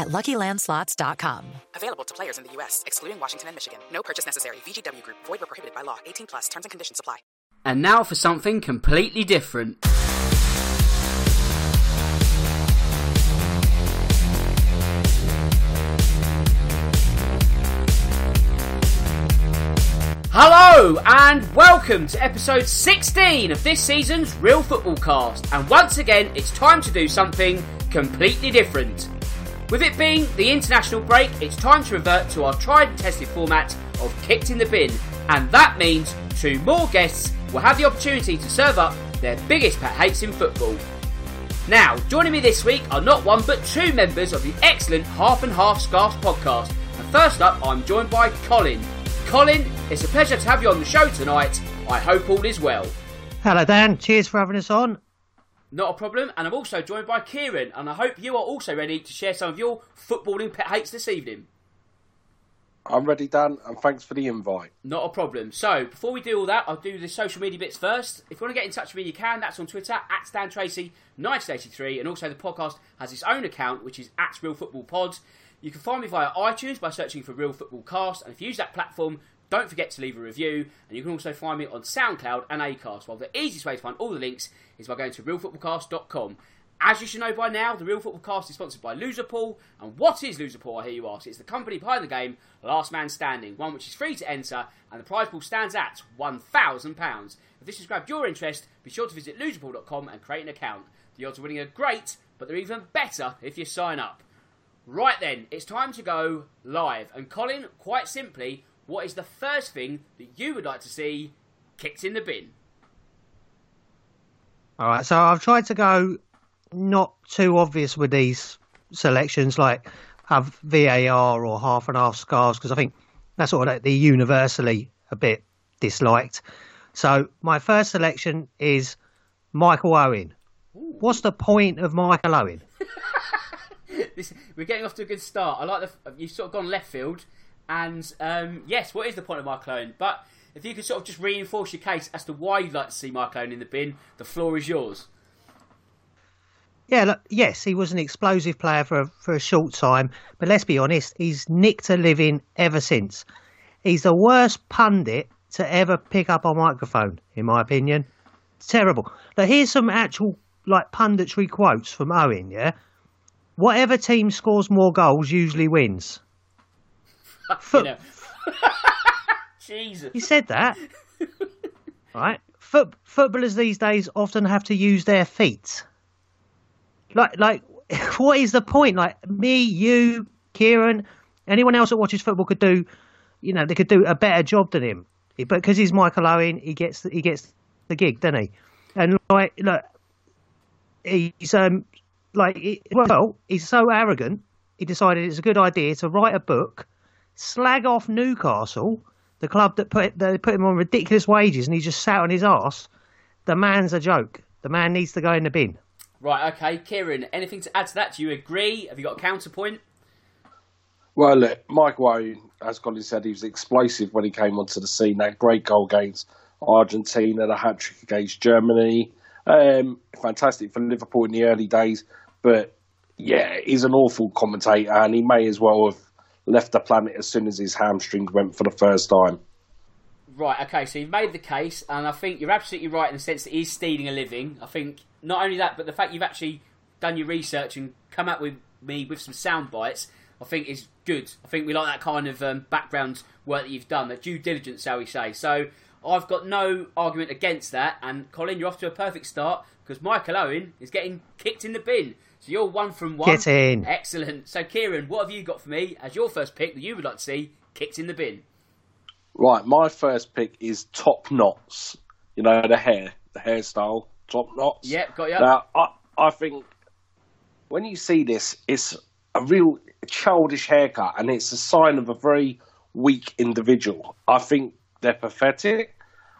at LuckyLandSlots.com. Available to players in the U.S., excluding Washington and Michigan. No purchase necessary. VGW Group. Void where prohibited by law. 18 plus. Terms and conditions apply. And now for something completely different. Hello and welcome to episode 16 of this season's Real Football Cast. And once again, it's time to do something completely different. With it being the international break, it's time to revert to our tried and tested format of Kicked in the Bin. And that means two more guests will have the opportunity to serve up their biggest pet hates in football. Now, joining me this week are not one but two members of the excellent Half and Half Scarves podcast. And first up, I'm joined by Colin. Colin, it's a pleasure to have you on the show tonight. I hope all is well. Hello, Dan. Cheers for having us on. Not a problem, and I'm also joined by Kieran, and I hope you are also ready to share some of your footballing pet hates this evening. I'm ready, Dan, and thanks for the invite. Not a problem. So, before we do all that, I'll do the social media bits first. If you want to get in touch with me, you can. That's on Twitter, at Stan Tracy 1983, and also the podcast has its own account, which is at Real Football Pods. You can find me via iTunes by searching for Real Football Cast, and if you use that platform, don't forget to leave a review, and you can also find me on SoundCloud and Acast. Well, the easiest way to find all the links is by going to realfootballcast.com. As you should know by now, the Real Football Cast is sponsored by Loserpool. And what is Loserpool, I hear you ask? It's the company behind the game Last Man Standing, one which is free to enter, and the prize pool stands at £1,000. If this has grabbed your interest, be sure to visit loserpool.com and create an account. The odds of winning are great, but they're even better if you sign up. Right then, it's time to go live. And Colin, quite simply, what is the first thing that you would like to see kicked in the bin? All right, so I've tried to go not too obvious with these selections, like have VAR or half and half scarves, because I think that's sort of like the universally a bit disliked. So my first selection is Michael Owen. Ooh. What's the point of Michael Owen? this, we're getting off to a good start. I like the you've sort of gone left field, and um, yes, what is the point of Michael Owen? But if you could sort of just reinforce your case as to why you'd like to see Michael Owen in the bin, the floor is yours. Yeah, look, yes, he was an explosive player for a, for a short time, but let's be honest, he's nicked a living ever since. He's the worst pundit to ever pick up a microphone, in my opinion. Terrible. Now, here's some actual like punditry quotes from Owen. Yeah, whatever team scores more goals usually wins. Foot- Jesus. He said that. right? Foot- footballers these days often have to use their feet. Like, like, what is the point? Like, me, you, Kieran, anyone else that watches football could do, you know, they could do a better job than him. But because he's Michael Owen, he gets he gets the gig, doesn't he? And like, look, he's um like, well, he's so arrogant. He decided it's a good idea to write a book, slag off Newcastle, the club that put they put him on ridiculous wages, and he just sat on his ass. The man's a joke. The man needs to go in the bin. Right, okay. Kieran, anything to add to that? Do you agree? Have you got a counterpoint? Well, look, Mike Owen, as Colin said, he was explosive when he came onto the scene. Had great goal games Argentina, the hat trick against Germany. Um, fantastic for Liverpool in the early days, but yeah, he's an awful commentator, and he may as well have left the planet as soon as his hamstrings went for the first time. Right, okay, so you've made the case, and I think you're absolutely right in the sense that he's stealing a living. I think not only that, but the fact you've actually done your research and come up with me with some sound bites, I think is good. I think we like that kind of um, background work that you've done, that due diligence, shall we say. So I've got no argument against that, and Colin, you're off to a perfect start because Michael Owen is getting kicked in the bin. So you're one from one. Get in. Excellent. So Kieran, what have you got for me as your first pick that you would like to see kicked in the bin? Right, my first pick is top knots. You know the hair, the hairstyle, top knots. Yep, got you. Now, I, I think when you see this, it's a real childish haircut, and it's a sign of a very weak individual. I think they're pathetic.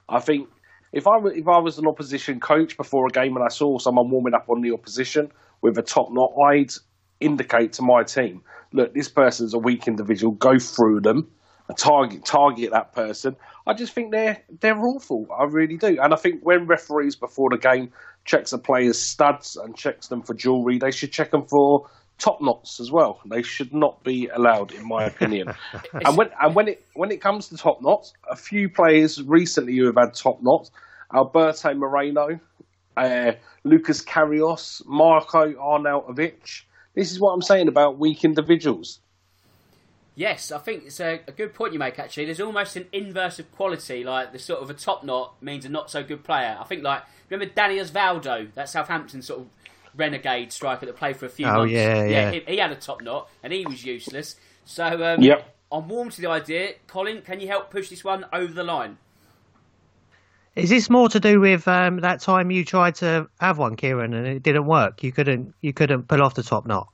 I think if I if I was an opposition coach before a game and I saw someone warming up on the opposition with a top knot, I'd indicate to my team, look, this person's a weak individual. Go through them target target that person. I just think they're they're awful. I really do. And I think when referees before the game checks a player's studs and checks them for jewellery, they should check them for top knots as well. They should not be allowed, in my opinion. and when and when it when it comes to top knots, a few players recently who have had top knots, Alberto Moreno, uh, Lucas Karius, Marco Arnautovic. This is what I'm saying about weak individuals. Yes, I think it's a, a, good point you make. Actually, there's almost an inverse of quality. Like the sort of a top knot means a not so good player. I think like remember Dani Osvaldo, that Southampton sort of renegade striker that played for a few oh, months. yeah, yeah. He, he, had a top knot and he was useless. So um, yep. I'm warm to the idea. Colin, can you help push this one over the line? Is this more to do with um, that time you tried to have one, Kieran, and it didn't work? You couldn't you couldn't pull off the top knot.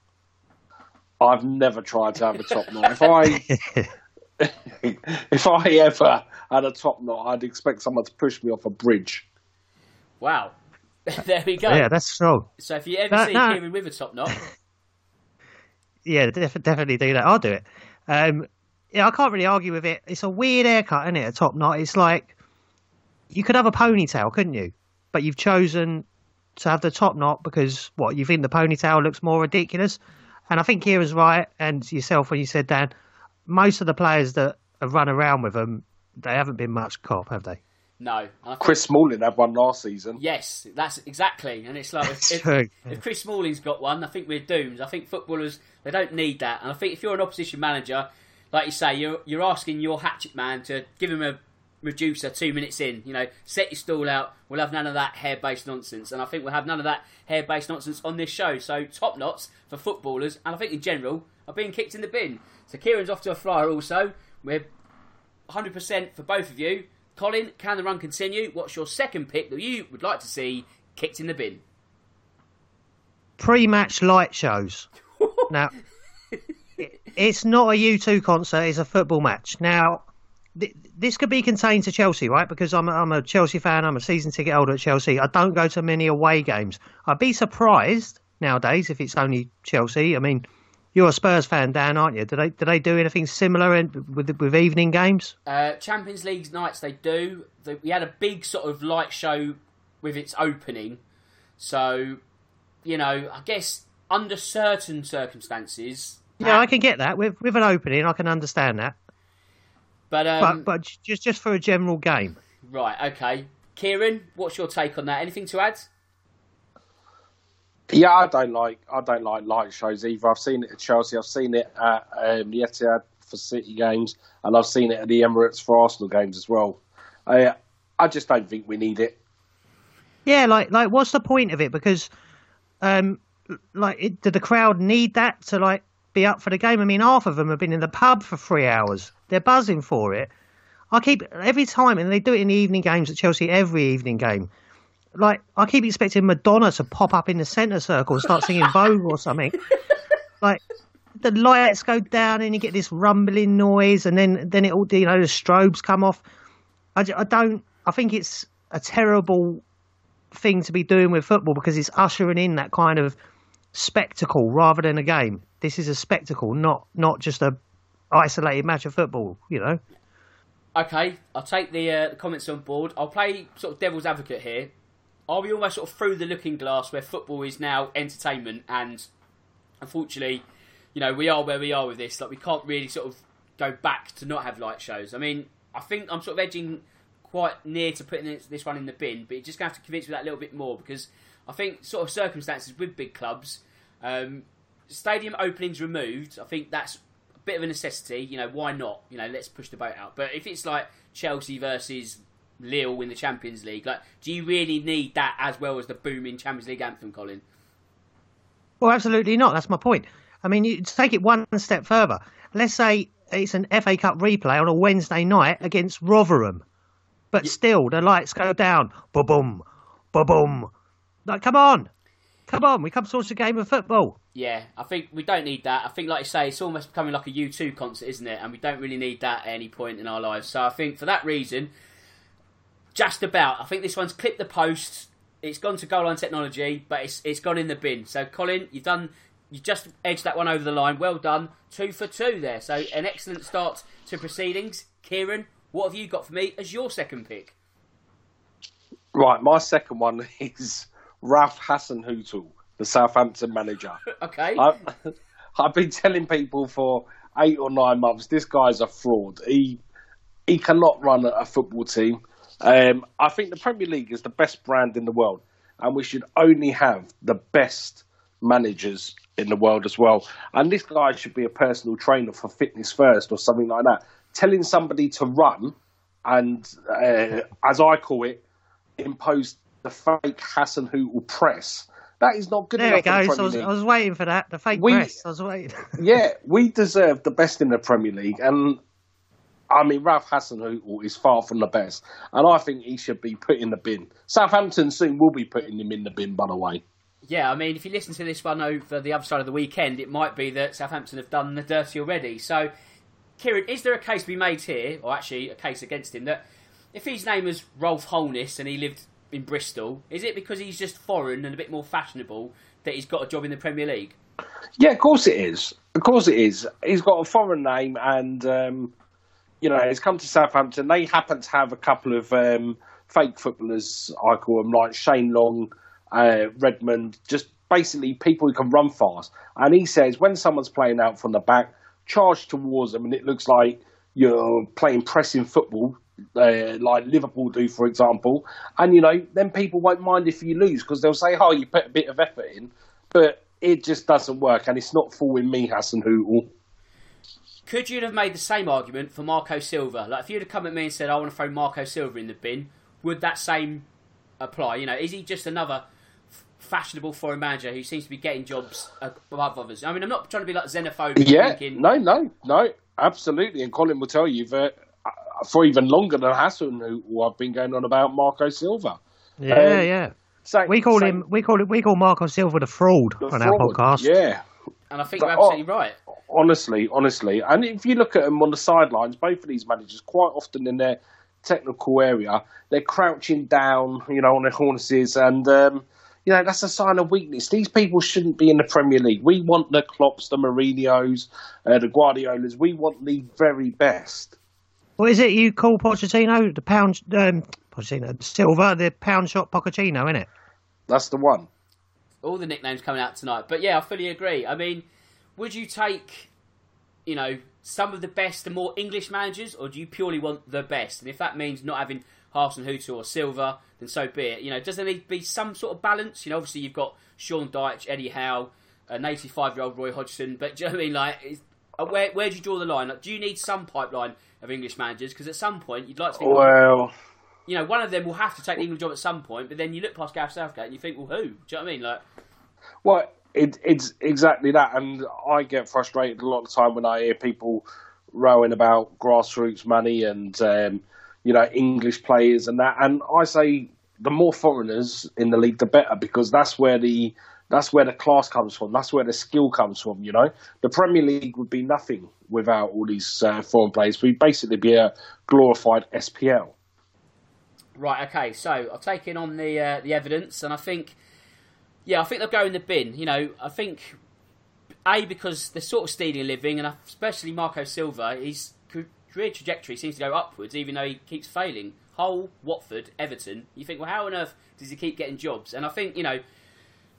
I've never tried to have a top knot. If I if I ever had a top knot, I'd expect someone to push me off a bridge. Wow. there we go. Yeah, that's strong. So if you ever see no. Kieran with a top knot, yeah, def- definitely do that. I'll do it. Um, yeah, I can't really argue with it. It's a weird haircut, isn't it? A top knot. It's like you could have a ponytail, couldn't you? But you've chosen to have the top knot because what you think the ponytail looks more ridiculous. And I think Kieran's right, and yourself when you said Dan, most of the players that have run around with them, they haven't been much cop, have they? No. Chris Smalling had one last season. Yes, that's exactly. And it's like if, if, if, Chris Smalling's got one, I think we're doomed. I think footballers they don't need that. And I think if you're an opposition manager, like you say, you're you're asking your hatchet man to give him a reducer two minutes in. You know, set your stall out. We'll have none of that hair based nonsense. And I think we'll have none of that hair based nonsense on this show. So top knots for footballers, and I think in general, are being kicked in the bin. So Kieran's off to a flyer also. We're 100% for both of you. Colin, can the run continue? What's your second pick that you would like to see kicked in the bin? Pre-match light shows. now, it's not a U2 concert; it's a football match. Now, this could be contained to Chelsea, right? Because I'm a, I'm a Chelsea fan. I'm a season ticket holder at Chelsea. I don't go to many away games. I'd be surprised nowadays if it's only Chelsea. I mean, you're a Spurs fan, Dan, aren't you? Do they do they do anything similar in, with with evening games? Uh, Champions League nights they do. we had a big sort of light show with its opening, so you know, I guess under certain circumstances. Yeah, I can get that with with an opening. I can understand that. But um, but, but just just for a general game. Right. Okay. Kieran, what's your take on that? Anything to add? Yeah, I don't like I don't like light shows either. I've seen it at Chelsea. I've seen it at um, the Etihad for City games, and I've seen it at the Emirates for Arsenal games as well. I I just don't think we need it. Yeah, like like what's the point of it? Because um, like, it, did the crowd need that to like be up for the game? I mean, half of them have been in the pub for three hours. They're buzzing for it. I keep every time, and they do it in the evening games at Chelsea. Every evening game, like I keep expecting Madonna to pop up in the centre circle and start singing Vogue or something. Like the lights go down and you get this rumbling noise, and then then it all you know the strobes come off. I, I don't. I think it's a terrible thing to be doing with football because it's ushering in that kind of spectacle rather than a game. This is a spectacle, not not just a isolated match of football. You know. Okay, I'll take the, uh, the comments on board. I'll play sort of devil's advocate here. Are we almost sort of through the looking glass where football is now entertainment and unfortunately, you know, we are where we are with this. Like we can't really sort of go back to not have light shows. I mean, I think I'm sort of edging quite near to putting this, one in the bin, but you're just have to convince me that a little bit more because I think sort of circumstances with big clubs, um, stadium openings removed. I think that's a bit of a necessity. You know, why not? You know, let's push the boat out. But if it's like Chelsea versus Lille in the Champions League, like, do you really need that as well as the booming Champions League anthem, Colin? Well, absolutely not. That's my point. I mean, you take it one step further. Let's say it's an FA Cup replay on a Wednesday night against Rotherham, but yeah. still the lights go down. Ba boom, ba boom. Like, come on, come on. We come to watch a game of football. Yeah, I think we don't need that. I think, like you say, it's almost becoming like a U2 concert, isn't it? And we don't really need that at any point in our lives. So I think for that reason, just about. I think this one's clipped the post. It's gone to goal line technology, but it's it's gone in the bin. So Colin, you've done you just edged that one over the line. Well done. Two for two there. So an excellent start to proceedings. Kieran, what have you got for me as your second pick? Right, my second one is Ralph Hasenhüttl, the Southampton manager. okay. I've, I've been telling people for eight or nine months this guy's a fraud. He he cannot run a football team. Um, I think the Premier League is the best brand in the world, and we should only have the best managers in the world as well. And this guy should be a personal trainer for Fitness First or something like that. Telling somebody to run and, uh, as I call it, impose the fake Hassan Hasenhüttl press. That is not good there enough. There it goes. I was, I was, waiting for that. The fake we, press. I was waiting. yeah, we deserve the best in the Premier League, and I mean, Ralph Hasenhüttl is far from the best, and I think he should be put in the bin. Southampton soon will be putting him in the bin, by the way. Yeah, I mean, if you listen to this one over the other side of the weekend, it might be that Southampton have done the dirty already. So, Kieran, is there a case to be made here, or actually a case against him, that if his name was Rolf Holness and he lived in Bristol, is it because he's just foreign and a bit more fashionable that he's got a job in the Premier League? Yeah, of course it is. Of course it is. He's got a foreign name and. Um you know, he's come to Southampton. They happen to have a couple of um, fake footballers, I call them, like Shane Long, uh, Redmond, just basically people who can run fast. And he says when someone's playing out from the back, charge towards them, and it looks like you're playing pressing football, uh, like Liverpool do, for example. And you know, then people won't mind if you lose because they'll say, "Oh, you put a bit of effort in," but it just doesn't work, and it's not fooling me, Hasenhüttl. Could you have made the same argument for Marco Silva? Like, if you'd have come at me and said, I want to throw Marco Silva in the bin, would that same apply? You know, is he just another fashionable foreign manager who seems to be getting jobs above others? I mean, I'm not trying to be like xenophobic. Yeah, thinking... no, no, no, absolutely. And Colin will tell you that for even longer than Hassan, who I've been going on about Marco Silva. Yeah, um, yeah. So, we call so, him. We call it. We call Marco Silva the fraud the on fraud, our podcast. Yeah, and I think but, you're absolutely oh, right honestly, honestly. And if you look at them on the sidelines, both of these managers, quite often in their technical area, they're crouching down, you know, on their harnesses, and um, you know that's a sign of weakness. These people shouldn't be in the Premier League. We want the Klopps, the Mourinho's, uh, the Guardiolas. We want the very best. What is it you call Pochettino? The pound, um, Pochettino, Silva, the pound shot Pochettino, isn't it? That's the one. All the nicknames coming out tonight, but yeah, I fully agree. I mean would you take, you know, some of the best and more English managers, or do you purely want the best? And if that means not having Hasenhüttl or Silva, then so be it. You know, does there need to be some sort of balance? You know, obviously you've got Sean Dyche, Eddie Howe, an 85 year old Roy Hodgson, but do you know what I mean? Like, is, where where do you draw the line? Like, do you need some pipeline of English managers? Because at some point you'd like to think, well, you know, one of them will have to take the England job at some point. But then you look past Gareth Southgate and you think, well, who? Do you know what I mean? Like, well, it, it's exactly that, and I get frustrated a lot of the time when I hear people rowing about grassroots money and um, you know English players and that. And I say the more foreigners in the league, the better, because that's where the that's where the class comes from. That's where the skill comes from. You know, the Premier League would be nothing without all these uh, foreign players. We'd basically be a glorified SPL. Right. Okay. So I've taken on the uh, the evidence, and I think yeah, I think they'll go in the bin. You know, I think a because they're sort of stealing a living, and especially Marco Silva, his career trajectory seems to go upwards, even though he keeps failing. Hull, Watford, Everton. You think, well, how on earth does he keep getting jobs? And I think you know,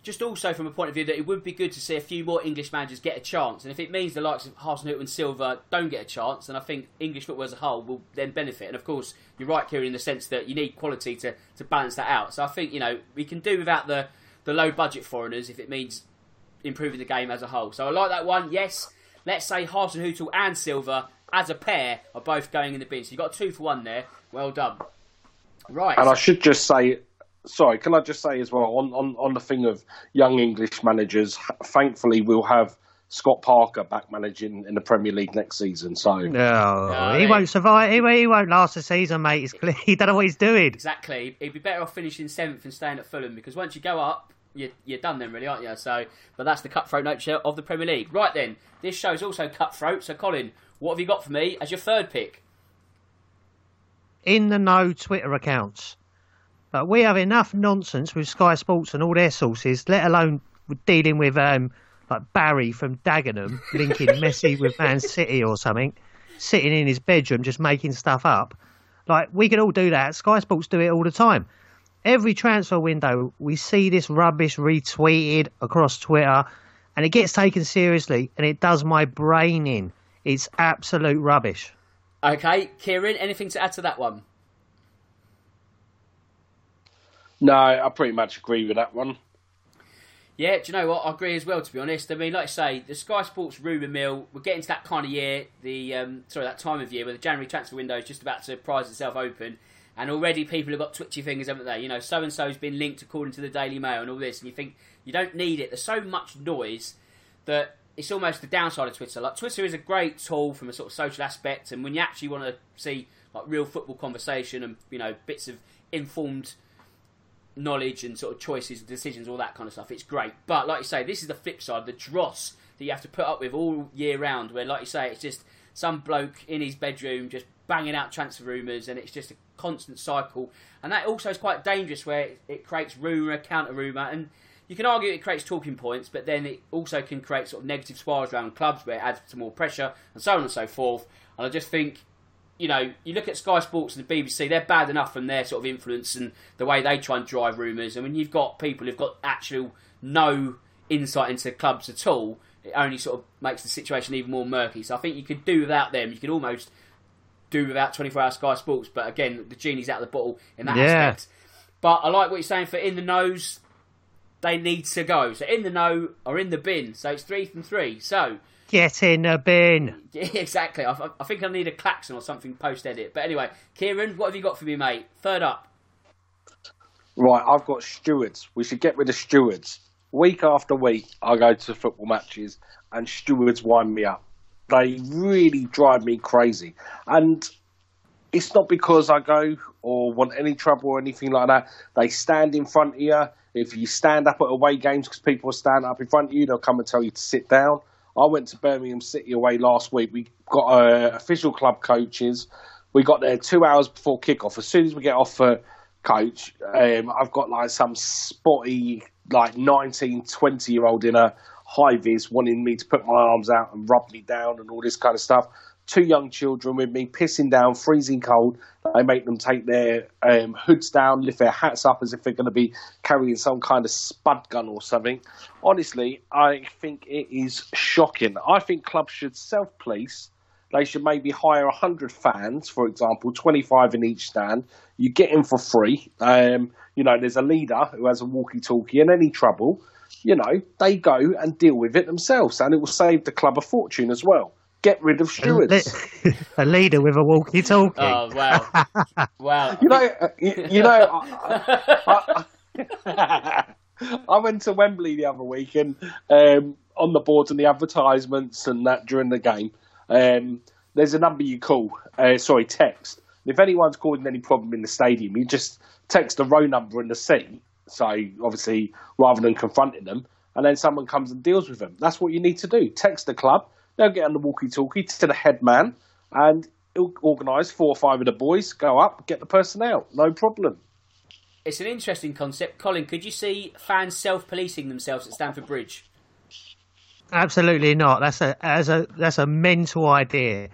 just also from a point of view that it would be good to see a few more English managers get a chance. And if it means the likes of Hasenhüttl and Silva don't get a chance, then I think English football as a whole will then benefit. And of course, you're right, Kieran, in the sense that you need quality to, to balance that out. So I think you know we can do without the the low budget foreigners if it means improving the game as a whole. So I like that one. Yes, let's say Hasenhüttl and Silva as a pair are both going in the bin. So you got two for one there. Well done. Right. And I should just say, sorry, can I just say as well on, on, on the thing of young English managers? Thankfully, we'll have Scott Parker back managing in the Premier League next season. So No, No, he he- won't survive. He, he won't last the season, mate. He's clear. He don't know what he's doing. Exactly. He'd be better off finishing seventh and staying at Fulham because once you go up, you're, you're done then, really, aren't you? So, but that's the cutthroat nature of the Premier League. Right then, this show's also cutthroat. So, Colin, what have you got for me as your third pick? In the know Twitter accounts. But we have enough nonsense with Sky Sports and all their sources, let alone dealing with um, like Barry from Dagenham linking Messi with Man City or something, sitting in his bedroom just making stuff up. Like we can all do that. Sky Sports do it all the time. Every transfer window, we see this rubbish retweeted across Twitter, and it gets taken seriously, and it does my brain in. It's absolute rubbish. Okay, Kieran, anything to add to that one? No, I pretty much agree with that one. Yeah, do you know what? I agree as well. To be honest, I mean, like I say, the Sky Sports rumour mill. We're getting to that kind of year, the um, sorry, that time of year where the January transfer window is just about to prize itself open, and already people have got twitchy fingers, haven't they? You know, so and so's been linked according to the Daily Mail and all this, and you think you don't need it. There's so much noise that it's almost the downside of Twitter. Like Twitter is a great tool from a sort of social aspect, and when you actually want to see like real football conversation and you know bits of informed knowledge and sort of choices and decisions, all that kind of stuff. It's great. But like you say, this is the flip side, the dross that you have to put up with all year round, where like you say, it's just some bloke in his bedroom just banging out transfer rumours and it's just a constant cycle. And that also is quite dangerous where it, it creates rumour, counter rumour, and you can argue it creates talking points, but then it also can create sort of negative spirals around clubs where it adds to more pressure and so on and so forth. And I just think you know, you look at Sky Sports and the BBC, they're bad enough from their sort of influence and the way they try and drive rumours. And when you've got people who've got actual no insight into clubs at all, it only sort of makes the situation even more murky. So I think you could do without them. You could almost do without 24 hour Sky Sports, but again, the genie's out of the bottle in that Yeah. aspect. But I like what you're saying for in the nose, they need to go. So in the know or in the bin. So it's three from three. So Get in the bin. yeah, exactly. I, I think I need a klaxon or something post edit. But anyway, Kieran, what have you got for me, mate? Third up. Right, I've got stewards. We should get rid of stewards. Week after week, I go to football matches and stewards wind me up. They really drive me crazy. And it's not because I go or want any trouble or anything like that. They stand in front of you. If you stand up at away games because people stand up in front of you, they'll come and tell you to sit down. I went to Birmingham City away last week. We got uh, official club coaches. We got there two hours before kickoff. As soon as we get off for coach, um, I've got like some spotty, like 19, 20 year old in a high vis wanting me to put my arms out and rub me down and all this kind of stuff. Two young children with me, pissing down, freezing cold. They make them take their um, hoods down, lift their hats up as if they're going to be carrying some kind of spud gun or something. Honestly, I think it is shocking. I think clubs should self police. They should maybe hire 100 fans, for example, 25 in each stand. You get in for free. Um, you know, there's a leader who has a walkie talkie, and any trouble, you know, they go and deal with it themselves, and it will save the club a fortune as well. Get rid of stewards. a leader with a walkie-talkie. Oh wow, wow. You know, uh, you, you know, I, I, I went to Wembley the other week and um, on the boards and the advertisements and that during the game, um, there's a number you call, uh, sorry, text. If anyone's causing any problem in the stadium, you just text the row number and the seat. So obviously, rather than confronting them, and then someone comes and deals with them. That's what you need to do. Text the club. They'll get on the walkie-talkie to the head man, and he'll organise four or five of the boys, go up, get the person out. No problem. It's an interesting concept, Colin. Could you see fans self-policing themselves at Stamford Bridge? Absolutely not. That's a as a that's a mental idea.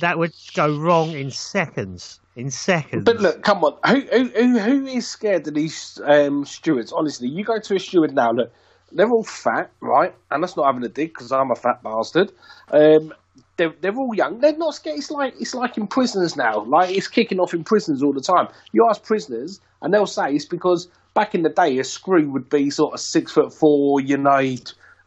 that would go wrong in seconds. In seconds. But look, come on, who who who, who is scared of these um, stewards? Honestly, you go to a steward now. Look, they're all fat, right? And that's not having a dig because I'm a fat bastard. Um, they're, they're all young. They're not scared. It's like it's like in prisons now. Like it's kicking off in prisons all the time. You ask prisoners, and they'll say it's because back in the day, a screw would be sort of six foot four. You know,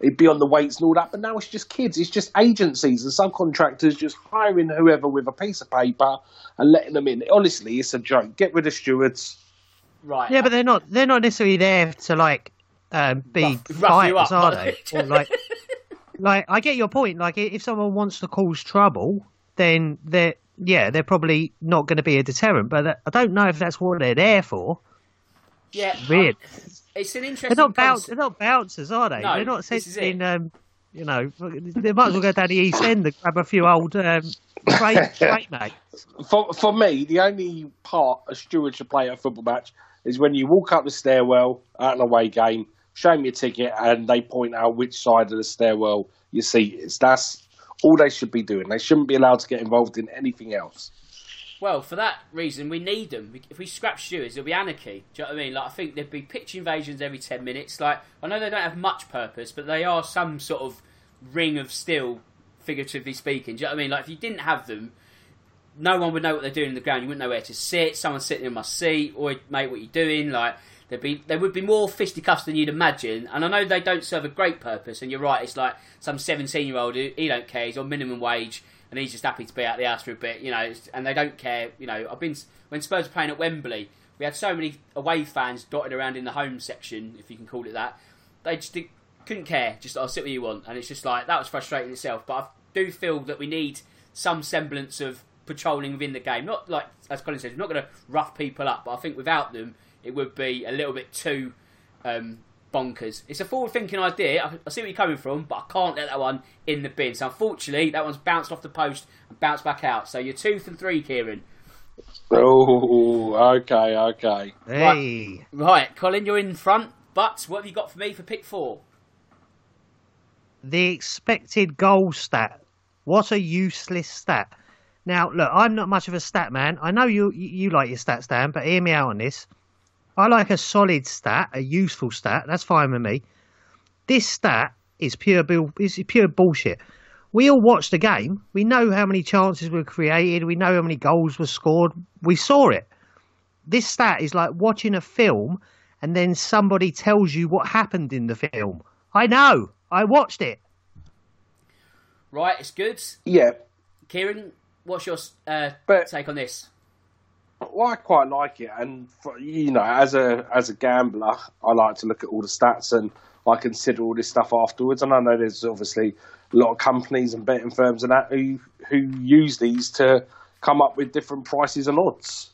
he'd, he'd be on the weights and all that. But now it's just kids. It's just agencies and subcontractors just hiring whoever with a piece of paper and letting them in. Honestly, it's a joke. Get rid of stewards. Right. yeah, but they're not. They're not necessarily there to like um, be Rough- rough you fighters, up, are like- they? Or like, like I get your point. Like, if someone wants to cause trouble, then they're yeah, they're probably not going to be a deterrent. But that- I don't know if that's what they're there for. Yeah. Weird. It's an They're interesting. not bounce. They're not bouncers, are they? No, they're not this is it. Um, you know, they might as well go down the East End and grab a few old um, train, train mates. For for me, the only part a steward should play at a football match is when you walk up the stairwell at an away game, show me a ticket, and they point out which side of the stairwell your seat is. That's all they should be doing. They shouldn't be allowed to get involved in anything else. Well, for that reason, we need them. If we scrap stewards, it'll be anarchy. Do you know what I mean? Like, I think there'd be pitch invasions every 10 minutes. Like, I know they don't have much purpose, but they are some sort of ring of steel, figuratively speaking. Do you know what I mean? Like, if you didn't have them, no one would know what they're doing in the ground. You wouldn't know where to sit. Someone sitting in my seat, or mate, what you doing? Like, there'd be there would be more fisticuffs than you'd imagine. And I know they don't serve a great purpose. And you're right. It's like some 17 year old who he don't care. He's on minimum wage, and he's just happy to be out the house for a bit. You know, and they don't care. You know, I've been when Spurs were playing at Wembley. We had so many away fans dotted around in the home section, if you can call it that. They just did, couldn't care. Just I'll sit where you want, and it's just like that was frustrating itself. But I do feel that we need some semblance of patrolling within the game. Not like as Colin says, we're not going to rough people up, but I think without them, it would be a little bit too um, bonkers. It's a forward-thinking idea. I, I see where you're coming from, but I can't let that one in the bin. So unfortunately, that one's bounced off the post and bounced back out. So you're two from three, Kieran. Oh, okay, okay. Hey, Right, Colin, you're in front. But what have you got for me for pick four? the expected goal stat. What a useless stat. Now, look, I'm not much of a stat man. I know you you you like your stats, Dan, but hear me out on this. I like a solid stat, a useful stat. That's fine with me. This stat is pure bull, is pure bullshit. We all watched the game. We know how many chances were created. We know how many goals were scored. We saw it. This stat is like watching a film and then somebody tells you what happened in the film. I know. I watched it. Right, it's good. Yeah, Kieran, what's your uh, But- take on this? Well, I quite like it, and for, you know, as a as a gambler, I like to look at all the stats and I consider all this stuff afterwards. And I know there's obviously a lot of companies and betting firms and that who who use these to come up with different prices and odds.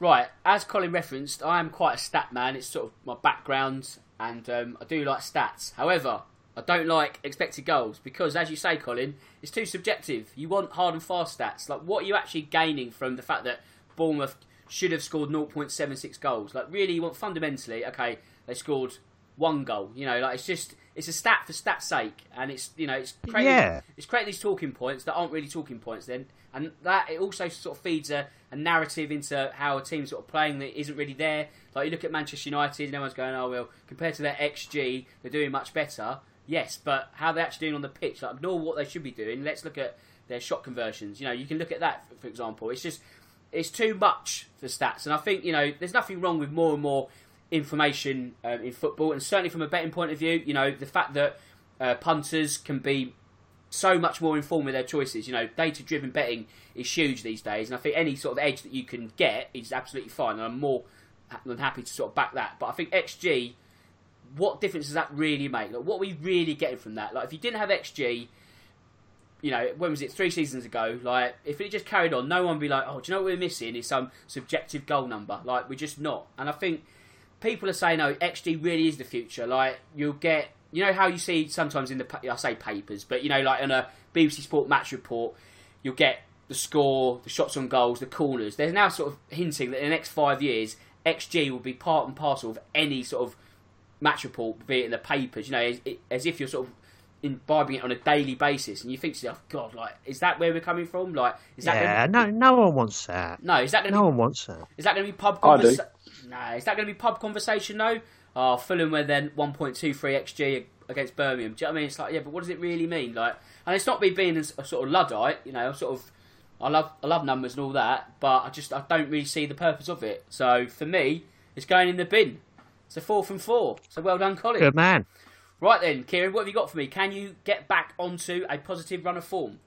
Right, as Colin referenced, I am quite a stat man. It's sort of my background, and um, I do like stats. However, I don't like expected goals because, as you say, Colin, it's too subjective. You want hard and fast stats. Like, what are you actually gaining from the fact that Bournemouth should have scored 0.76 goals? Like, really, you want fundamentally, okay, they scored one goal. You know, like it's just it's a stat for stat's sake, and it's you know it's creating, Yeah. it's creating these talking points that aren't really talking points. Then, and that it also sort of feeds a, a narrative into how a team's sort of playing that isn't really there. Like you look at Manchester United, and everyone's going, "Oh well, compared to their XG, they're doing much better." Yes, but how they're actually doing on the pitch, like ignore what they should be doing. Let's look at their shot conversions. You know, you can look at that for, example. It's just it's too much for stats, and I think you know there's nothing wrong with more and more information um, in football, and certainly from a betting point of view, you know the fact that uh, punters can be so much more informed with their choices. You know, data-driven betting is huge these days, and I think any sort of edge that you can get is absolutely fine, and I'm more than happy to sort of back that. But I think XG, what difference does that really make? Like, what are we really getting from that? Like, if you didn't have XG, you know, when was it? Three seasons ago. Like, if it just carried on, no one would be like, "Oh, do you know what we're missing? Is some subjective goal number." Like, we're just not. And I think people are saying, "Oh, XG really is the future." Like, you'll get, you know, how you see sometimes in the, I say papers, but you know, like on a BBC Sport match report, you'll get the score, the shots on goals, the corners. They're now sort of hinting that in the next five years, XG will be part and parcel of any sort of match report, be it in the papers. You know, as, as if you're sort of imbibing it on a daily basis, and you think to yourself, God, like, is that where we're coming from? Like, is that Yeah, gonna no, no one wants that. no, is that going to No be one wants that. is that going to be pub I do. conversation? No, is that going to be pub conversation though? Oh, Fulham were then 1.23 xg against Birmingham. Do you know what I mean? It's like, yeah, but what does it really mean? Like, and it's not me being a sort of luddite, you know. Sort of, I love I love numbers and all that, but I just I don't really see the purpose of it. So for me, it's going in the bin. It's a four from four. So well done, Colin. Good man. Right then, Kieran, what have you got for me? Can you get back onto a positive run of form?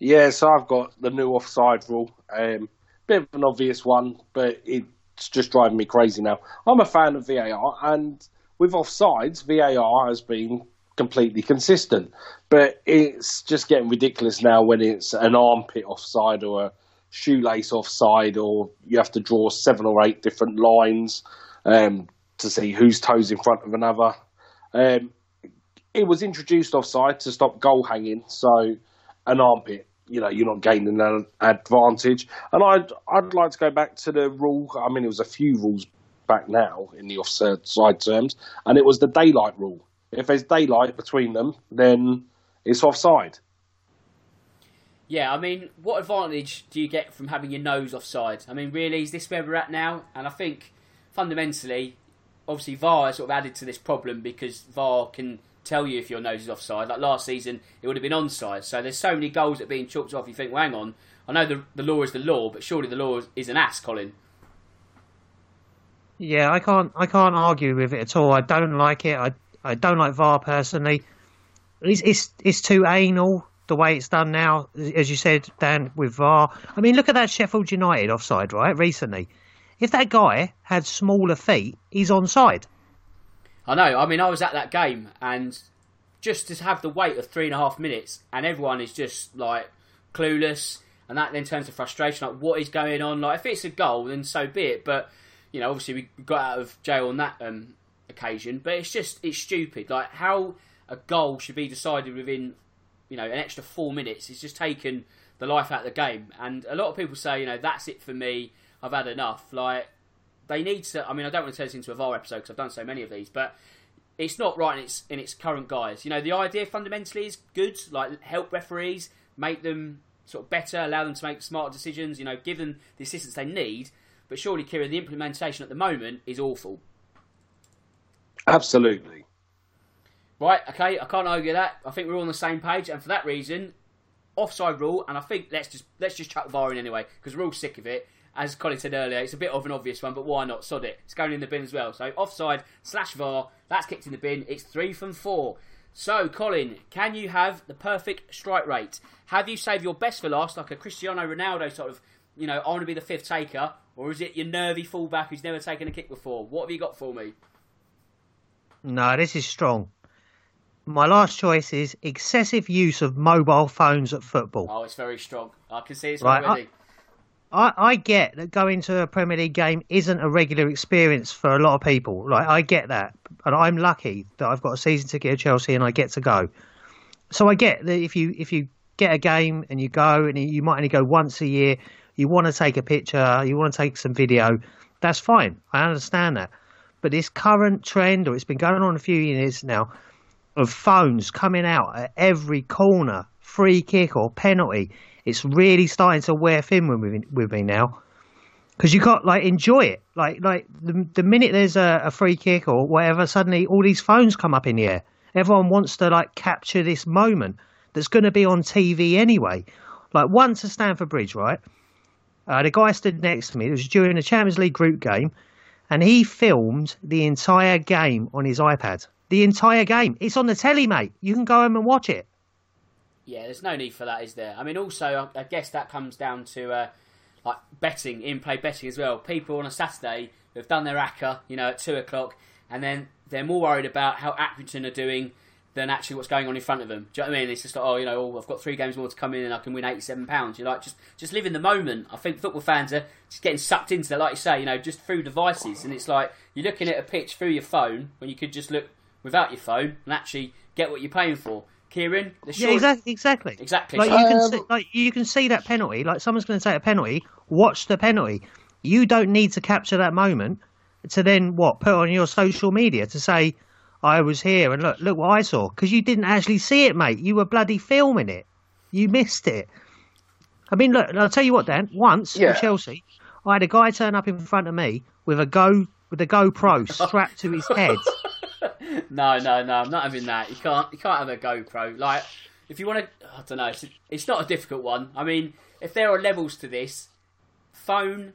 Yeah, so I've got the new offside rule. Um, bit of an obvious one, but it's just driving me crazy now. I'm a fan of VAR, and with offsides, VAR has been completely consistent. But it's just getting ridiculous now when it's an armpit offside or a shoelace offside, or you have to draw seven or eight different lines um, to see whose toes in front of another. Um, it was introduced offside to stop goal hanging, so an armpit, you know, you're not gaining an advantage. And I'd I'd like to go back to the rule. I mean, it was a few rules back now in the offside terms, and it was the daylight rule. If there's daylight between them, then it's offside. Yeah, I mean, what advantage do you get from having your nose offside? I mean, really, is this where we're at now? And I think fundamentally, obviously, VAR has sort of added to this problem because VAR can tell you if your nose is offside. Like last season, it would have been onside. So there's so many goals that are being chalked off. You think, well, hang on, I know the the law is the law, but surely the law is, is an ass, Colin. Yeah, I can't I can't argue with it at all. I don't like it. I I don't like VAR personally. It's it's it's too anal the way it's done now, as you said, Dan, with VAR. I mean, look at that Sheffield United offside, right? Recently, if that guy had smaller feet, he's onside. I know. I mean, I was at that game, and just to have the wait of three and a half minutes, and everyone is just like clueless, and that then turns to frustration. Like, what is going on? Like, if it's a goal, then so be it. But you know, obviously, we got out of jail on that um, occasion. But it's just it's stupid. Like how a goal should be decided within you know an extra four minutes. It's just taken the life out of the game. And a lot of people say, you know, that's it for me. I've had enough. Like they need to. I mean, I don't want to turn this into a VAR episode because I've done so many of these, but it's not right in its in its current guise. You know, the idea fundamentally is good. Like help referees, make them sort of better, allow them to make smarter decisions. You know, give them the assistance they need. But surely, Kieran, the implementation at the moment is awful. Absolutely. Right? Okay, I can't argue that. I think we're all on the same page, and for that reason, offside rule. And I think let's just let's just chuck VAR in anyway because we're all sick of it. As Colin said earlier, it's a bit of an obvious one, but why not? Sod it. It's going in the bin as well. So offside slash VAR, that's kicked in the bin. It's three from four. So, Colin, can you have the perfect strike rate? Have you saved your best for last, like a Cristiano Ronaldo sort of, you know, I want to be the fifth taker, or is it your nervy fullback who's never taken a kick before? What have you got for me? No, this is strong. My last choice is excessive use of mobile phones at football. Oh, it's very strong. I can see it's Right, already. I, I get that going to a Premier League game isn't a regular experience for a lot of people. Like I get that, and I'm lucky that I've got a season ticket at Chelsea and I get to go. So I get that if you if you get a game and you go and you might only go once a year, you want to take a picture, you want to take some video, that's fine. I understand that. But this current trend, or it's been going on a few years now, of phones coming out at every corner, free kick or penalty, it's really starting to wear thin with me, with me now. Because you can't like enjoy it, like like the the minute there's a, a free kick or whatever, suddenly all these phones come up in the air. Everyone wants to like capture this moment that's going to be on TV anyway. Like once at Stamford Bridge, right? Uh, the guy stood next to me. It was during a Champions League group game, and he filmed the entire game on his iPad. The entire game. It's on the telly, mate. You can go home and watch it. Yeah, there's no need for that, is there? I mean, also, I guess that comes down to uh, like betting, in-play betting as well. People on a Saturday who've done their ACCA, you know, at two o'clock, and then they're more worried about how Accrington are doing than actually what's going on in front of them. Do you know what I mean? It's just like, oh, you know, oh, I've got three games more to come in, and I can win eighty-seven pounds. You're like, just just live in the moment. I think football fans are just getting sucked into that, like you say, you know, just through devices, and it's like you're looking at a pitch through your phone when you could just look without your phone and actually get what you're paying for. Kieran, the Yeah, exactly. Exactly. Exactly. Like So- you can Um, see, like you can see that penalty. Like someone's going to take a penalty. Watch the penalty. You don't need to capture that moment to then what put on your social media to say, I was here and look, look what I saw. Because you didn't actually see it, mate. You were bloody filming it. You missed it. I mean, look, I'll tell you what, Dan. Once Yeah. at Chelsea, I had a guy turn up in front of me with a go with a GoPro strapped to his head. No, no, no. I'm not having that. You can't. You can't have a GoPro. Like, if you want to, I don't know. It's, it's not a difficult one. I mean, if there are levels to this, phone,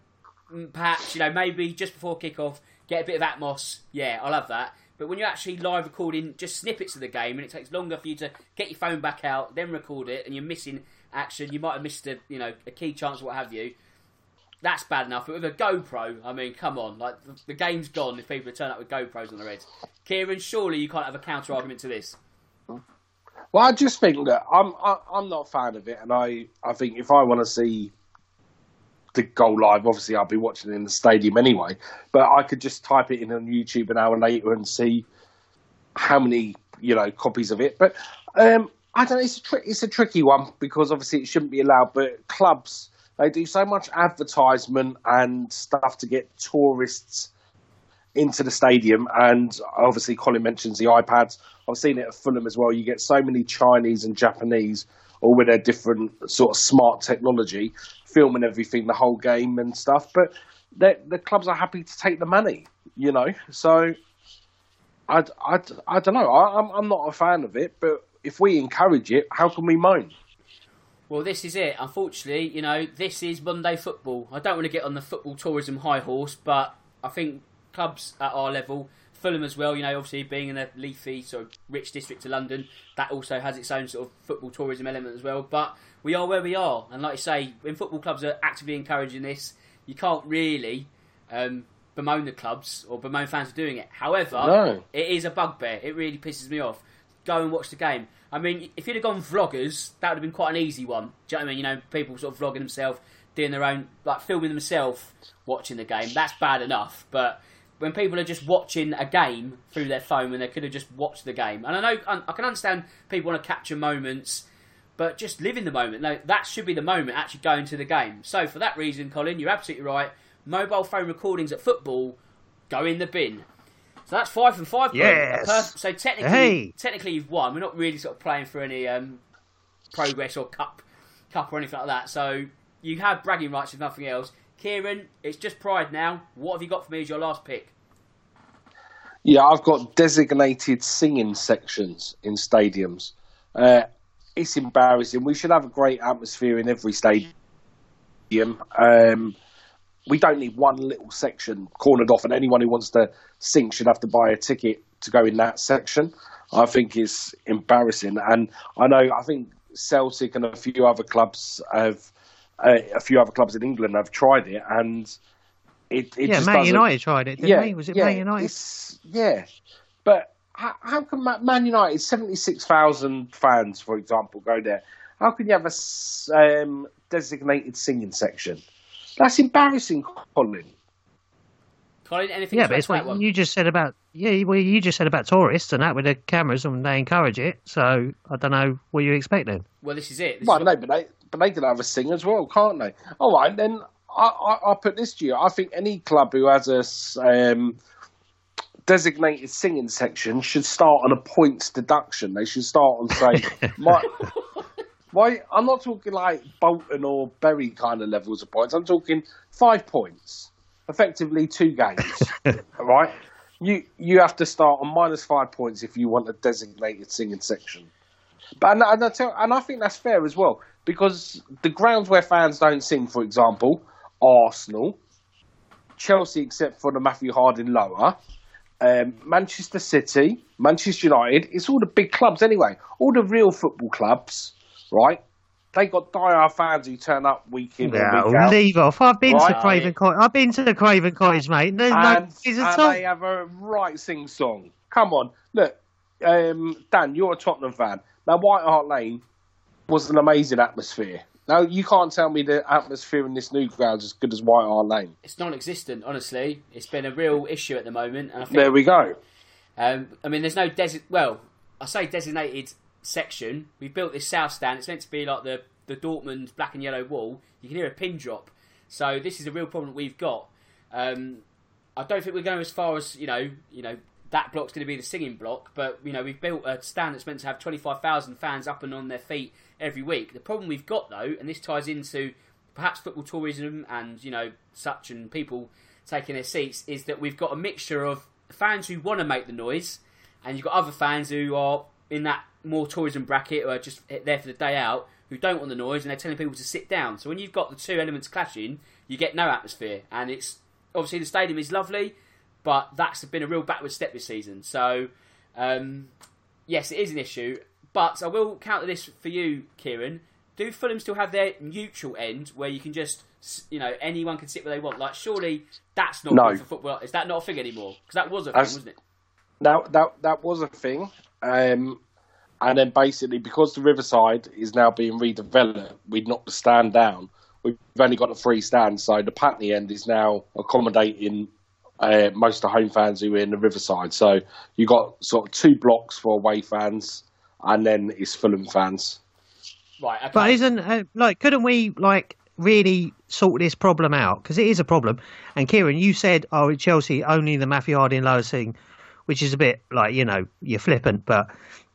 mm, perhaps you know, maybe just before kick-off, get a bit of Atmos. Yeah, I love that. But when you're actually live recording just snippets of the game, and it takes longer for you to get your phone back out, then record it, and you're missing action, you might have missed a you know a key chance, or what have you. That's bad enough. But with a GoPro, I mean, come on, like the, the game's gone if people turn up with GoPros on their heads. Kieran, surely you can't have a counter argument to this. Well, I just think that I'm I, I'm not a fan of it, and I I think if I want to see the goal live, obviously I'll be watching it in the stadium anyway. But I could just type it in on YouTube an hour later and see how many you know copies of it. But um, I don't know. It's a tri- it's a tricky one because obviously it shouldn't be allowed. But clubs they do so much advertisement and stuff to get tourists into the stadium. And obviously, Colin mentions the iPads. I've seen it at Fulham as well. You get so many Chinese and Japanese, all with their different sort of smart technology, filming everything, the whole game and stuff. But the clubs are happy to take the money, you know. So I, I, I don't know. I, I'm I'm not a fan of it, but if we encourage it, how can we moan? Well, this is it. Unfortunately, you know, this is Monday football. I don't want to get on the football tourism high horse, but I think clubs at our level, Fulham as well, you know, obviously being in a leafy, sort of rich district of London, that also has its own sort of football tourism element as well. But we are where we are. And like I say, when football clubs are actively encouraging this, you can't really um, bemoan the clubs or bemoan fans for doing it. However, No. it is a bugbear. It really pisses me off. Go and watch the game. I mean, if you'd have gone vloggers, that would have been quite an easy one. Do you know what I mean? You know, people sort of vlogging themselves, doing their own, like filming themselves watching the game. That's bad enough. But when people are just watching a game through their phone when they could have just watched the game, and I know I can understand people want to capture moments, but just live in the moment. No, that should be the moment actually going to the game. So for that reason, Colin, you're absolutely right. Mobile phone recordings at football go in the bin. So that's five from five. Colin. Yes. A so technically, Hey. technically you've won. We're not really sort of playing for any um, progress or cup, cup or anything like that. So you have bragging rights if nothing else. Kieran, it's just pride now. What have you got for me as your last pick? Yeah, I've got designated singing sections in stadiums. Uh, it's embarrassing. We should have a great atmosphere in every stadium. Um, we don't need one little section cornered off, and anyone who wants to sing should have to buy a ticket to go in that section. I think it's embarrassing, and I know I think Celtic and a few other clubs have, uh, a few other clubs in England have tried it, and it, it yeah, Man United tried it, didn't they? Was it yeah, Man United? it's- yeah, but how, how can Ma- Man United, seventy six thousand fans, for example, go there? How can you have a um, designated singing section? That's embarrassing, Colin. Colin, anything Yeah, to but it's what one? you just said about yeah, well, you just said about tourists and that with the cameras and they encourage it. So I don't know what you expect then. Well, this is it. This Well, is no, but they but they can have a sing as well, can't they? All right, then I, I, I'll put this to you. I think any club who has a um, designated singing section should start on a points deduction. They should start on say, my, my, I'm not talking like Bolton or Bury kind of levels of points. I'm talking five points, effectively two games. right, you you have to start on minus five points if you want a designated singing section. But and, and, I tell, and I think that's fair as well because the grounds where fans don't sing, for example, Arsenal, Chelsea, except for the Matthew Harding lower, um, Manchester City, Manchester United. It's all the big clubs anyway. All the real football clubs, right? They got dire fans who turn up week in No, and week out. leave off. I've been Right. to Craven Cottage. I've been to the Craven Cottage, mate. There's and, is and at all. they have a right sing song. Come on, look, um, Dan, you're a Tottenham fan. Now, White Hart Lane was an amazing atmosphere. Now, you can't tell me the atmosphere in this new ground is as good as White Hart Lane. It's non-existent, honestly. It's been a real issue at the moment, and I think There we go. Um, I mean, there's no desi- well, I say designated section. We've built this south stand. It's meant to be like the the Dortmund black and yellow wall. You can hear a pin drop. So this is a real problem we've got. Um, I don't think we're going as far as you know, you know, that block's going to be the singing block. But you know, we've built a stand that's meant to have twenty five thousand fans up and on their feet every week. The problem we've got though, and this ties into perhaps football tourism and you know such and people taking their seats, is that we've got a mixture of fans who want to make the noise, and you've got other fans who are in that more tourism bracket or are just there for the day out who don't want the noise and they're telling people to sit down. So when you've got the two elements clashing, you get no atmosphere. And it's obviously the stadium is lovely, but that's been a real backward step this season. So um, yes, it is an issue. But I will counter this for you, Kieran. Do Fulham still have their neutral end where you can just, you know, anyone can sit where they want? Like, surely that's not No. good for football. Is that not a thing anymore? Because that was a thing, That's- wasn't it? That that that was a thing, um, and then basically because the Riverside is now being redeveloped, we knocked the stand down. We've only got the three stands, so the Putney end is now accommodating uh, most of the home fans who are in the Riverside. So you've got sort of two blocks for away fans, and then it's Fulham fans. Right. Okay. But isn't uh, like couldn't we like really sort this problem out because it is a problem? And Kieran, you said, "Oh, at Chelsea only the Matthew Harding Lower Sing," which is a bit like you know you're flippant, but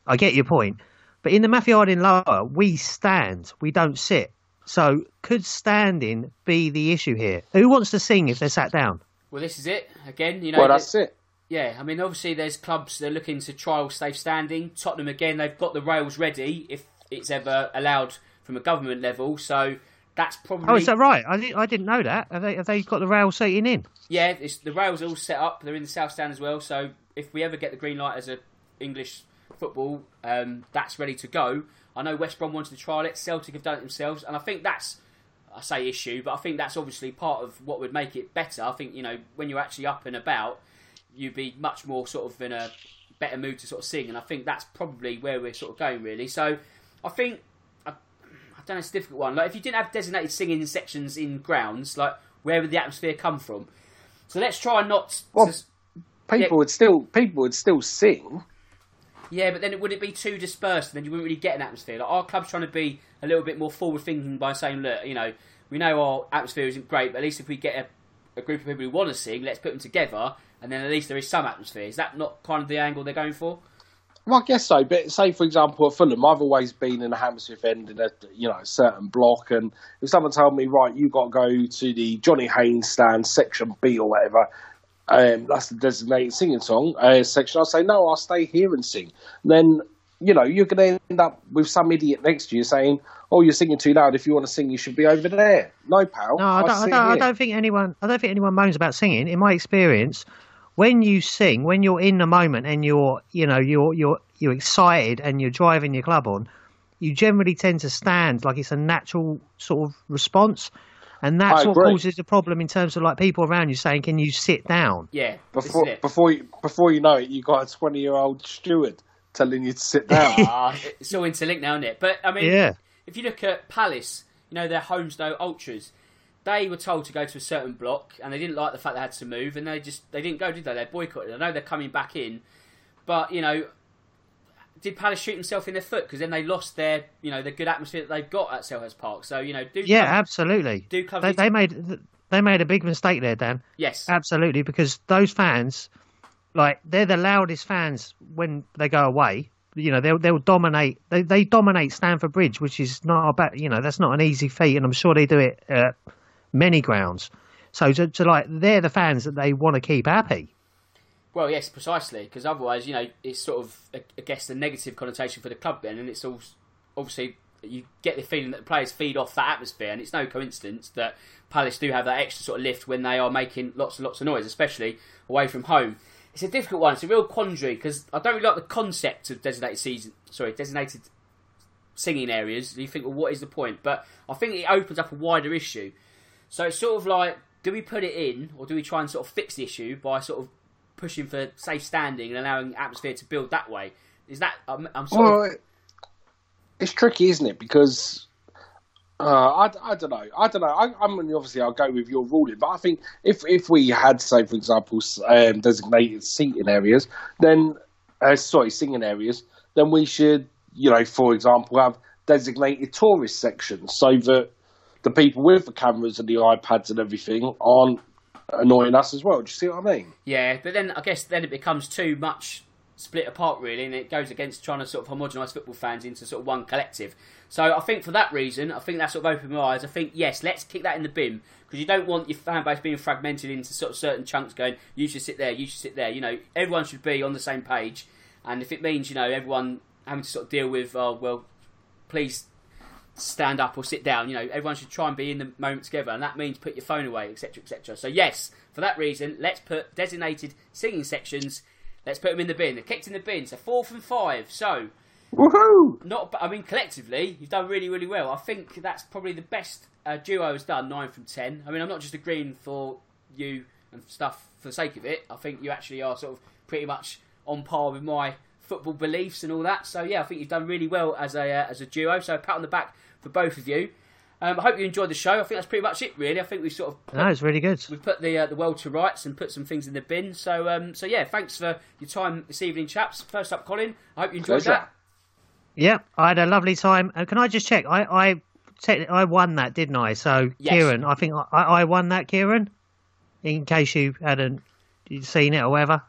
I get your point. But in the Matthew Harding Lower, we stand, we don't sit. So could standing be the issue here? Who wants to sing if they're sat down? Well, this is it again. You know, Well, that's it. Yeah, I mean, obviously, there's clubs that are looking to trial safe standing. Tottenham again, they've got the rails ready if it's ever allowed from a government level. So that's probably Oh, is that right? I, di- I didn't know that. Have they, have they got the rail seating in? yeah. It's, the rails are all set up. They're in the south stand as well. So if we ever get the green light as a English football, um, that's ready to go. I know West Brom wanted to trial it. Celtic have done it themselves, and I think that's I say issue, but I think that's obviously part of what would make it better. I think you know when you're actually up and about, you'd be much more sort of in a better mood to sort of sing, and I think that's probably where we're sort of going really. So I think I, I don't know, it's a difficult one. Like if you didn't have designated singing sections in grounds, like where would the atmosphere come from? So let's try and not. Well, to, People Yeah. would still people would still sing. Yeah, but then it would it be too dispersed? And Then you wouldn't really get an atmosphere. Like our club's trying to be a little bit more forward thinking by saying, look, you know, we know our atmosphere isn't great, but at least if we get a, a group of people who want to sing, let's put them together, and then at least there is some atmosphere. Is that not kind of the angle they're going for? Well, I guess so. But say, for example, at Fulham, I've always been in a Hammersmith end in a you know a certain block, and if someone told me, right, you've got to go to the Johnny Haynes stand, section B or whatever, um, that's the designated singing song uh, section, I'll say, no, I'll stay here and sing. then you know you're going to end up with some idiot next to you saying, "Oh, you're singing too loud. If you want to sing, you should be over there." No, pal. No, I don't, I sit don't, I don't think anyone. I don't think anyone moans about singing. In my experience, when you sing, when you're in the moment and you're, you know, you're you're you're excited and you're driving your club on, you generally tend to stand like it's a natural sort of response, and that's I what agree. causes the problem in terms of like people around you saying, "Can you sit down?" Yeah, Before this is it. before you, before you know it, you got a twenty year old steward telling you to sit down. Ah, it's all interlinked now, isn't it? But I mean, Yeah. if you look at Palace, you know their Holmesdale Ultras, they were told to go to a certain block, and they didn't like the fact they had to move, and they just they didn't go, did they? They boycotted. I know they're coming back in, but you know, did Palace shoot themselves in the foot because then they lost their you know the good atmosphere that they've got at Selhurst Park? So you know, do Yeah, clubs- absolutely. do clubs They, they made they made a big mistake there, Dan. yes, Absolutely, because those fans, like they're the loudest fans when they go away. You know, they'll they'll dominate. They they dominate Stamford Bridge, which is not a bad. You know, that's not an easy feat, and I'm sure they do it at many grounds. So to, to like, they're the fans that they want to keep happy. Well, yes, precisely, because otherwise, you know, it's sort of, I guess, the negative connotation for the club then, and it's all obviously you get the feeling that the players feed off that atmosphere, and it's no coincidence that Palace do have that extra sort of lift when they are making lots and lots of noise, especially away from home. It's a difficult one. It's a real quandary because I don't really like the concept of designated season. Sorry, designated singing areas. You think, well, what is the point? But I think it opens up a wider issue. So it's sort of like, do we put it in, or do we try and sort of fix the issue by sort of pushing for safe standing and allowing atmosphere to build that way? Is that I'm, I'm sort Well, of it's tricky, isn't it? Because uh, I, I don't know. I don't know. I, I mean, obviously, I'll go with your ruling, but I think if if we had, say, for example, um, designated seating areas, then uh, sorry, singing areas, then we should, you know, for example, have designated tourist sections so that the people with the cameras and the iPads and everything aren't annoying us as well. Do you see what I mean? Yeah, but then I guess then it becomes too much split apart really, and it goes against trying to sort of homogenise football fans into sort of one collective. So I think for that reason, I think that sort of opened my eyes. I think yes, let's kick that in the bin because you don't want your fan base being fragmented into sort of certain chunks. Going, you should sit there, you should sit there. You know, everyone should be on the same page, and if it means you know everyone having to sort of deal with, oh well, please stand up or sit down. You know, everyone should try and be in the moment together, and that means put your phone away, etc., etc. So yes, for that reason, let's put designated singing sections. Let's put them in the bin. They're kicked in the bin. So four from five. So Woohoo! not. I mean, collectively, you've done really, really well. I think that's probably the best uh, duo has done. Nine from ten. I mean, I'm not just agreeing for you and stuff for the sake of it. I think you actually are sort of pretty much on par with my football beliefs and all that. So yeah, I think you've done really well as a uh, as a duo. So pat on the back for both of you. Um, I hope you enjoyed the show. I think that's pretty much it, really. I think we've sort of put, No, it's really good. we've put the uh, the world to rights and put some things in the bin. So um, so yeah, thanks for your time this evening, chaps. First up, Colin. I hope you enjoyed Pleasure. that. Yeah, I had a lovely time. And can I just check? I I te- I won that, didn't I? So Yes. Kieran, I think I, I won that, Kieran. In case you hadn't seen it or whatever.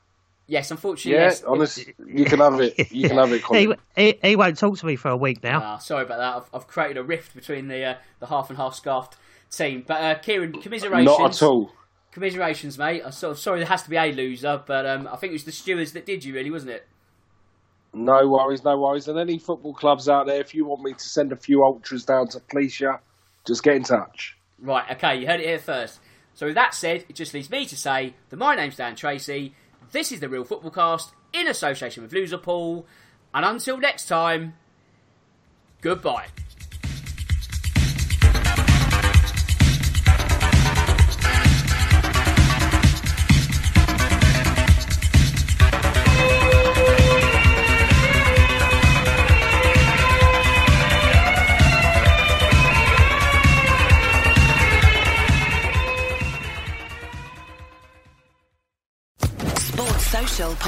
Yes, unfortunately, Yeah, yes. honest, you can have it. You can have it, he, he he won't talk to me for a week now. Ah, sorry about that. I've, I've created a rift between the uh, the half and half scarfed team. But uh, Kieran, commiserations. Not at all. Commiserations, mate. I'm sort of sorry there has to be a loser, but um, I think it was the stewards that did you, really, wasn't it? No worries, no worries. And any football clubs out there, if you want me to send a few ultras down to police you, just get in touch. Right, okay, you heard it here first. So with that said, it just leaves me to say that my name's Dan Tracy. This is the Real Football Cast in association with Loserpool. And until next time, goodbye.